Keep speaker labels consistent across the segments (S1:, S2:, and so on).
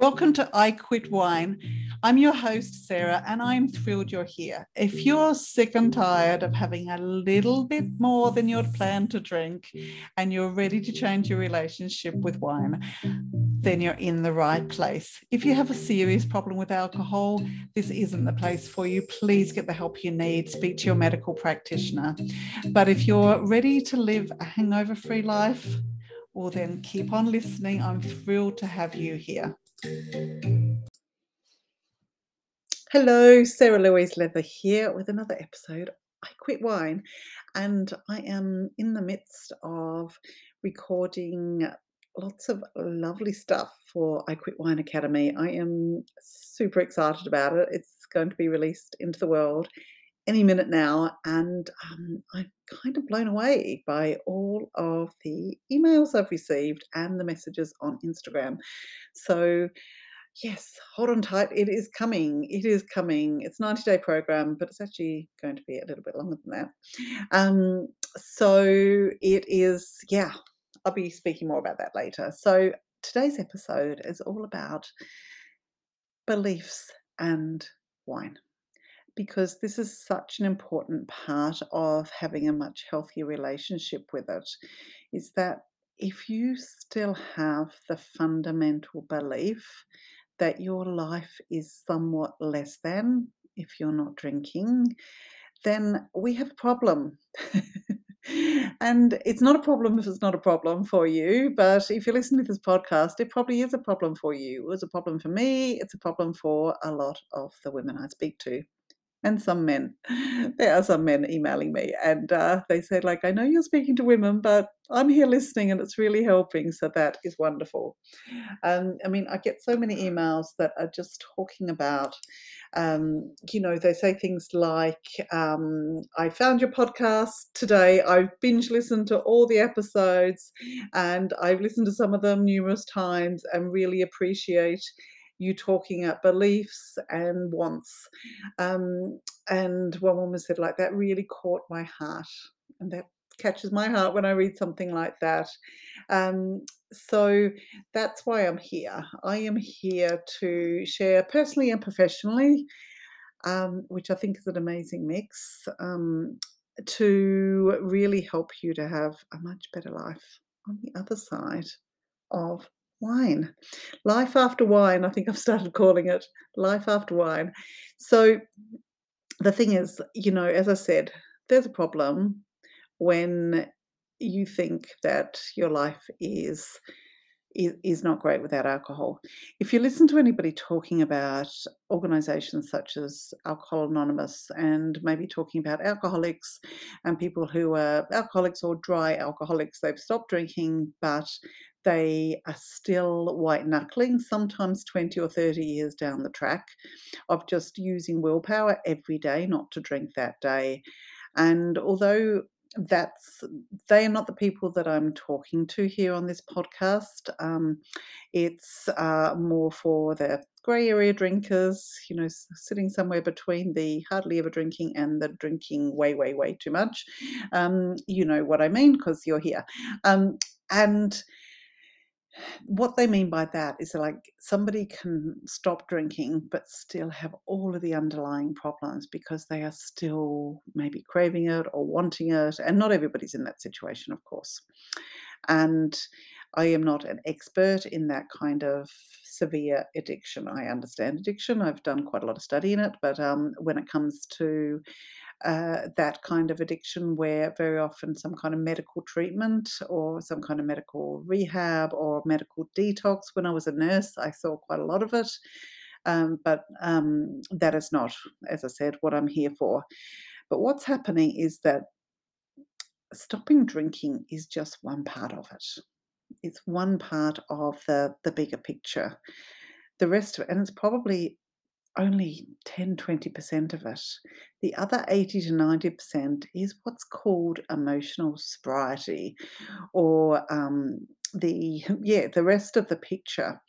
S1: Welcome to I Quit Wine. I'm your host, Sarah, and I'm thrilled you're here. If you're sick and tired of having a little bit more than you'd planned to drink and you're ready to change your relationship with wine, then you're in the right place. If you have a serious problem with alcohol, this isn't the place for you. Please get the help you need. Speak to your medical practitioner. But if you're ready to live a hangover free life, well, then keep on listening. I'm thrilled to have you here. Hello, Sarah Louise Leather here with another episode. I quit wine, and I am in the midst of recording lots of lovely stuff for I Quit Wine Academy. I am super excited about it. It's going to be released into the world any minute now, and um, I'm kind of blown away by all of the emails I've received and the messages on Instagram. So, yes, hold on tight. It is coming. It is coming. It's 90 day program, but it's actually going to be a little bit longer than that. Um, so it is, yeah, I'll be speaking more about that later. So today's episode is all about beliefs and wine because this is such an important part of having a much healthier relationship with it is that if you still have the fundamental belief that your life is somewhat less than if you're not drinking, then we have a problem. and it's not a problem if it's not a problem for you, but if you listen to this podcast, it probably is a problem for you. It was a problem for me, it's a problem for a lot of the women I speak to and some men. There are some men emailing me, and uh, they said, like, I know you're speaking to women, but I'm here listening, and it's really helping. So that is wonderful. Um, I mean, I get so many emails that are just talking about, um, you know, they say things like, um, I found your podcast today. I've binge listened to all the episodes, and I've listened to some of them numerous times, and really appreciate you talking up beliefs and wants. Um, and one woman said, like, that really caught my heart. And that catches my heart when I read something like that. Um, so that's why I'm here. I am here to share personally and professionally, um, which I think is an amazing mix, um, to really help you to have a much better life on the other side of wine. Life after wine, I think I've started calling it life after wine. So the thing is, you know, as I said, there's a problem when you think that your life is is, not great without alcohol. If you listen to anybody talking about organizations such as Alcohol Anonymous and maybe talking about alcoholics and people who are alcoholics or dry alcoholics, they've stopped drinking, but they are still white knuckling, sometimes 20 or 30 years down the track of just using willpower every day not to drink that day. And although that's they are not the people that I'm talking to here on this podcast. Um, it's uh, more for the grey area drinkers, you know, sitting somewhere between the hardly ever drinking and the drinking way, way, way too much. Um, you know what I mean because you're here. Um, and what they mean by that is like somebody can stop drinking but still have all of the underlying problems because they are still maybe craving it or wanting it and not everybody's in that situation of course. And i am not an expert in that kind of severe addiction. I understand addiction. I've done quite a lot of study in it but um, when it comes to uh, that kind of addiction where very often some kind of medical treatment or some kind of medical rehab or medical detox. When I was a nurse, I saw quite a lot of it. Um, but um, that is not, as I said, what I'm here for. But what's happening is that stopping drinking is just one part of it. It's one part of the, the bigger picture. The rest of it, and it's probably only 10 20% of it. The other 80 to 90% is what's called emotional sobriety or um, the yeah the rest of the picture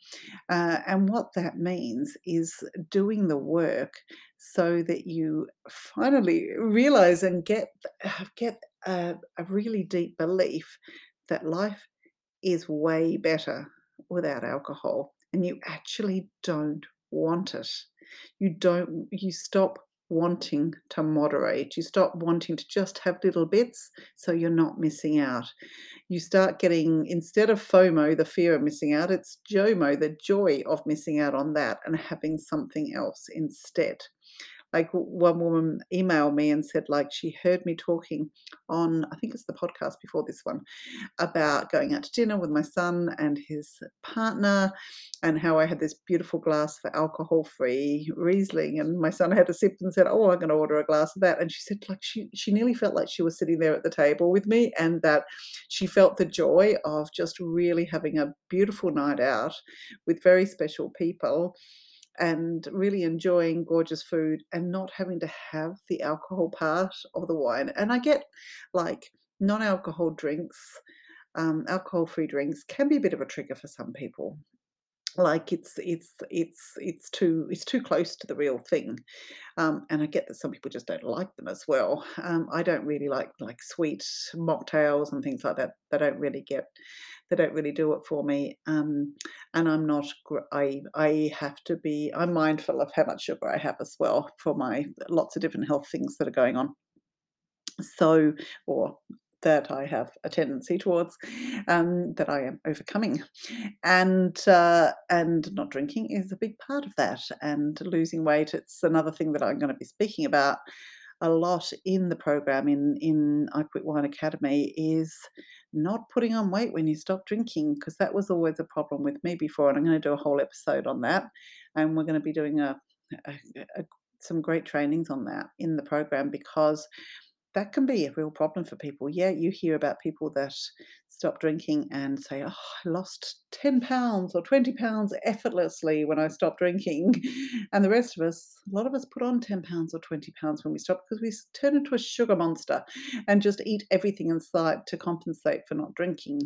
S1: uh, and what that means is doing the work so that you finally realize and get get a, a really deep belief that life is way better without alcohol and you actually don't want it. You don't you stop wanting to moderate. You stop wanting to just have little bits so you're not missing out. You start getting, instead of FOMO, the fear of missing out, it's JOMO, the joy of missing out on that and having something else instead like one woman emailed me and said like she heard me talking on i think it's the podcast before this one about going out to dinner with my son and his partner and how i had this beautiful glass for alcohol free riesling and my son had a sip and said oh i'm going to order a glass of that. And she said like she she nearly felt like she was sitting there at the table with me and that she felt the joy of just really having a beautiful night out with very special people and really enjoying gorgeous food and not having to have the alcohol part of the wine. And I get like non alcohol drinks, um, alcohol free drinks can be a bit of a trigger for some people like it's it's it's it's too it's too close to the real thing um, and i get that some people just don't like them as well um, i don't really like like sweet mocktails and things like that they don't really get they don't really do it for me um, and i'm not i i have to be i'm mindful of how much sugar i have as well for my lots of different health things that are going on. So or that I have a tendency towards, um, that I am overcoming, and uh, and not drinking is a big part of that. And losing weight, it's another thing that I'm going to be speaking about a lot in the program in in I Quit Wine Academy is not putting on weight when you stop drinking because that was always a problem with me before, and I'm going to do a whole episode on that, and we're going to be doing a, a, a some great trainings on that in the program because that can be a real problem for people. Yeah, you hear about people that stop drinking and say, Oh, I lost 10 pounds or 20 pounds effortlessly when I stopped drinking. And the rest of us, a lot of us put on 10 pounds or 20 pounds when we stop because we turn into a sugar monster and just eat everything in sight to compensate for not drinking.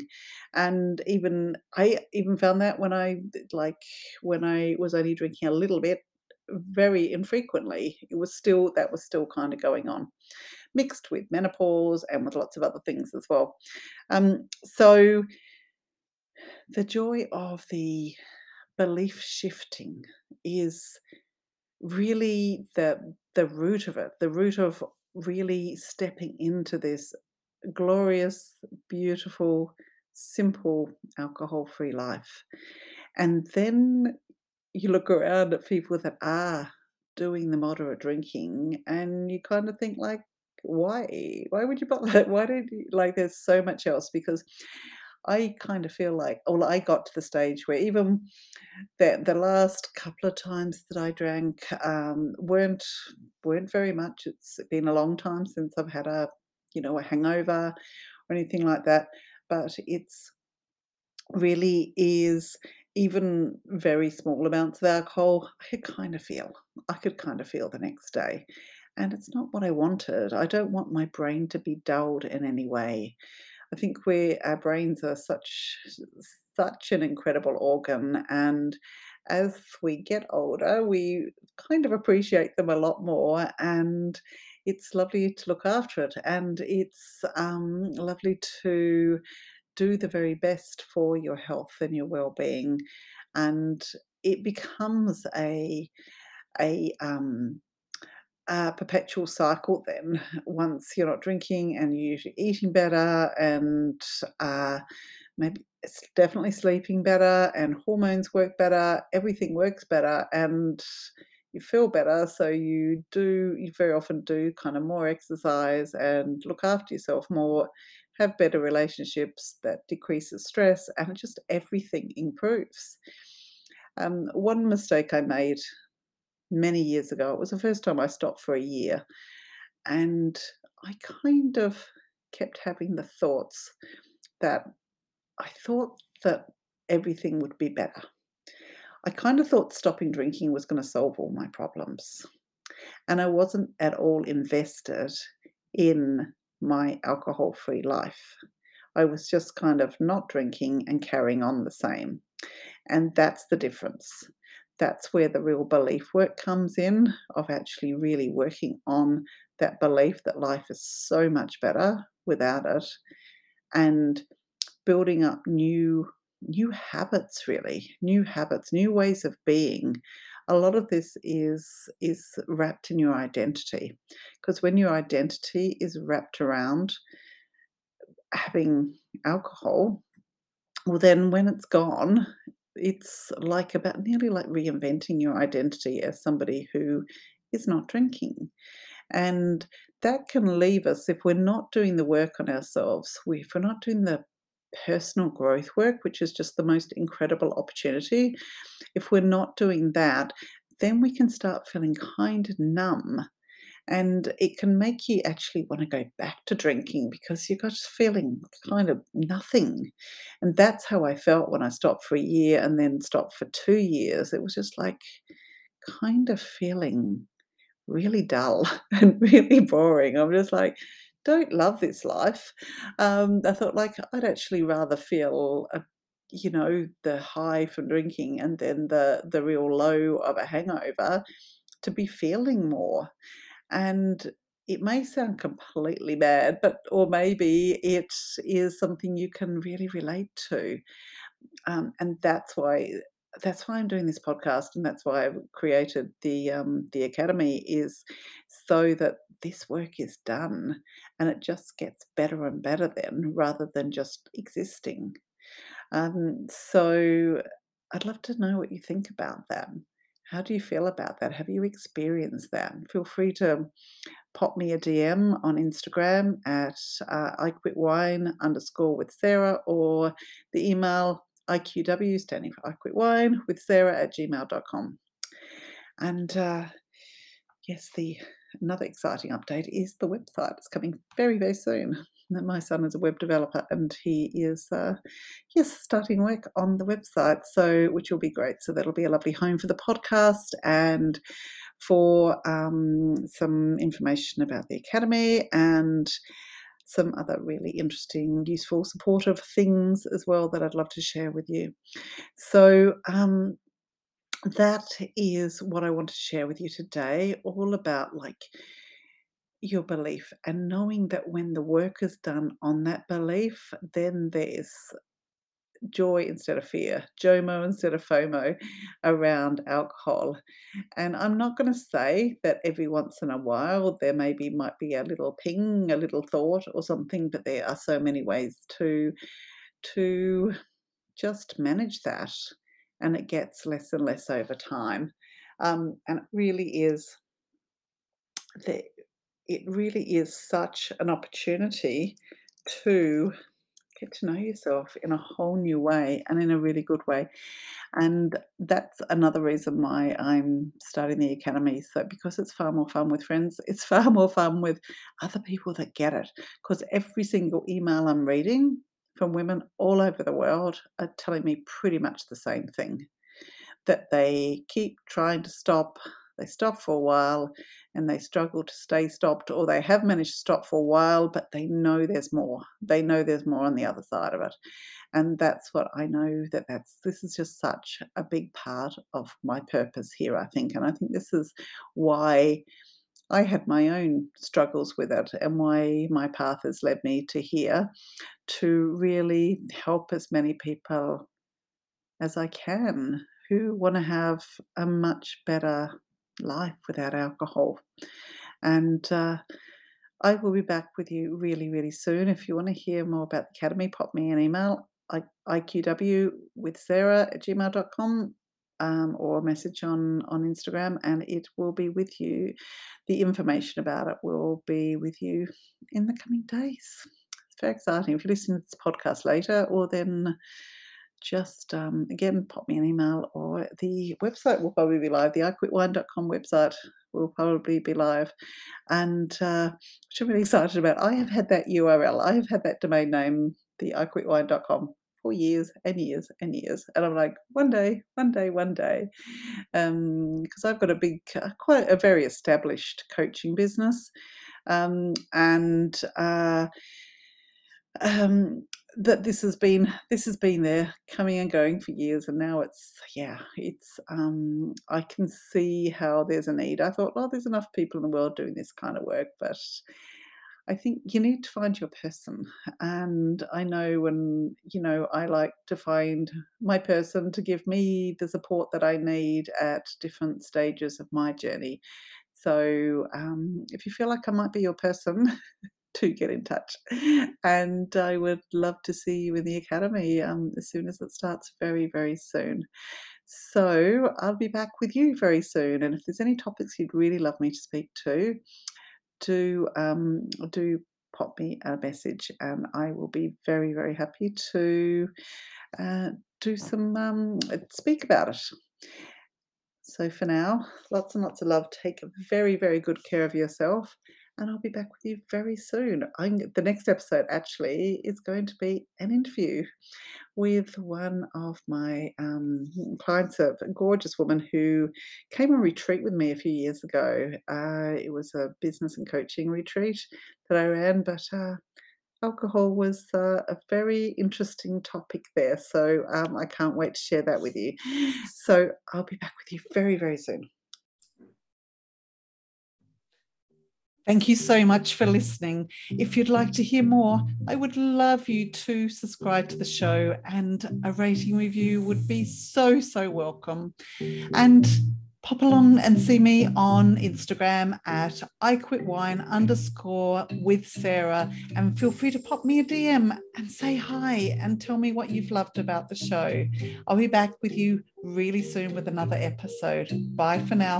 S1: And even, I even found that when I, like, when I was only drinking a little bit, very infrequently, it was still, that was still kind of going on mixed with menopause and with lots of other things as well. Um, so, the joy of the belief shifting is really the the root of it the root of really stepping into this glorious beautiful simple alcohol free life and then you look around at people that are doing the moderate drinking and you kind of think like why? Why would you bother? Why don't you like there's so much else because I kind of feel like well, I got to the stage where even the the last couple of times that I drank um, weren't weren't very much. It's been a long time since I've had a you know a hangover or anything like that. But it's really is even very small amounts of alcohol. I could kind of feel. I could kind of feel the next day and it's not what I wanted. I don't want my brain to be dulled in any way. I think we our brains are such such an incredible organ and as we get older we kind of appreciate them a lot more and it's lovely to look after it and it's um, lovely to do the very best for your health and your well-being and it becomes a a um, a perpetual cycle then once you're not drinking and you're usually eating better and uh, maybe it's definitely sleeping better and hormones work better everything works better and you feel better so you do you very often do kind of more exercise and look after yourself more have better relationships that decreases stress and just everything improves. Um, one mistake i made many years ago. It was the first time I stopped for a year. And I kind of kept having the thoughts that I thought that everything would be better. I kind of thought stopping drinking was going to solve all my problems. And I wasn't at all invested in my alcohol free life. I was just kind of not drinking and carrying on the same. And that's the difference that's where the real belief work comes in of actually really working on that belief that life is so much better without it and building up new new habits really, new habits, new ways of being. A lot of this is is wrapped in your identity, because when your identity is wrapped around having alcohol, well, then when it's gone, it's like about nearly like reinventing your identity as somebody who is not drinking. And that can leave us if we're not doing the work on ourselves, if we're not doing the personal growth work, which is just the most incredible opportunity, if we're not doing that, then we can start feeling kind of numb. And it can make you actually want to go back to drinking because you're just feeling kind of nothing. And that's how I felt when I stopped for a year and then stopped for two years. It was just like kind of feeling really dull and really boring. I'm just like, don't love this life. Um, I thought, like, I'd actually rather feel a you know the high from drinking and then the the real low of a hangover to be feeling more and it may sound completely bad but or maybe it is something you can really relate to um, and that's why that's why I'm doing this podcast, and that's why I've created the um, the academy is so that this work is done, and it just gets better and better then, rather than just existing. Um, so I'd love to know what you think about that. How do you feel about that? Have you experienced that? Feel free to pop me a DM on Instagram at uh, I quit wine underscore with Sarah or the email IQW, standing for I Quit Wine, with Sarah at gmail.com. And uh, yes, the another exciting update is the website. It's coming very, very soon. That my son is a web developer and he is, uh, yes, starting work on the website, so which will be great. So that'll be a lovely home for the podcast and for um, some information about the academy and some other really interesting, useful, supportive things as well that I'd love to share with you. So, um, that is what I want to share with you today, all about like your belief and knowing that when the work is done on that belief, then there's joy instead of fear, JOMO instead of FOMO around alcohol. And I'm not going to say that every once in a while there maybe might be a little ping, a little thought or something, but there are so many ways to to just manage that, and it gets less and less over time. Um, and it really is the it really is such an opportunity to get to know yourself in a whole new way and in a really good way. And that's another reason why I'm starting the academy. So, because it's far more fun with friends, it's far more fun with other people that get it. Because every single email I'm reading from women all over the world are telling me pretty much the same thing that they keep trying to stop they stop for a while and they struggle to stay stopped, or they have managed to stop for a while, but they know there's more. They know there's more on the other side of it. And that's what I know that that's this is just such a big part of my purpose here, I think. And I think this is why I had my own struggles with it and why my path has led me to here to really help as many people as I can who want to have a much better life without alcohol. And uh, I will be back with you really, really soon. If you want to hear more about the Academy, pop me an email, iqw with sarah at gmail.com um, or message on, on Instagram, and it will be with you. The information about it will be with you in the coming days. It's very exciting. If you're listening to this podcast later, or then just um, again pop me an email or the website will probably be live the iquitwine.com website will probably be live. And uh, which i'm really excited about i have had that url i have had that domain name the iquitwine.com for years and years and years. And i'm like one day one day one day. Because um, i've got a big uh, quite a very established coaching business. Um, and uh, um, that this has been this has been there coming and going for years and now it's yeah it's um i can see how there's a need i thought well there's enough people in the world doing this kind of work but I think you need to find your person. And I know when, you know, I like to find my person to give me the support that I need at different stages of my journey. So um, if you feel like I might be your person, to get in touch. And I would love to see you in the academy um, as soon as it starts very, very soon. So I'll be back with you very soon. And if there's any topics you'd really love me to speak to, do um, do pop me a message, and I will be very, very happy to uh, do some um, speak about it. So for now, lots and lots of love. Take very, very good care of yourself, and I'll be back with you very soon. I'm, the next episode actually is going to be an interview with one of my um, clients, a gorgeous woman who came on retreat with me a few years ago. Uh, it was a business and coaching retreat that I ran, but uh, alcohol was uh, a very interesting topic there. So um, I can't wait to share that with you. So I'll be back with you very, very soon. Thank you so much for mm. listening. If you'd like to hear more, I would love you to subscribe to the show, and a rating review would be so, so welcome. And pop along and see me on Instagram at I quit wine underscore with Sarah and feel free to pop me a DM and say hi and tell me what you've loved about the show. I'll be back with you really soon with another episode. Bye for now.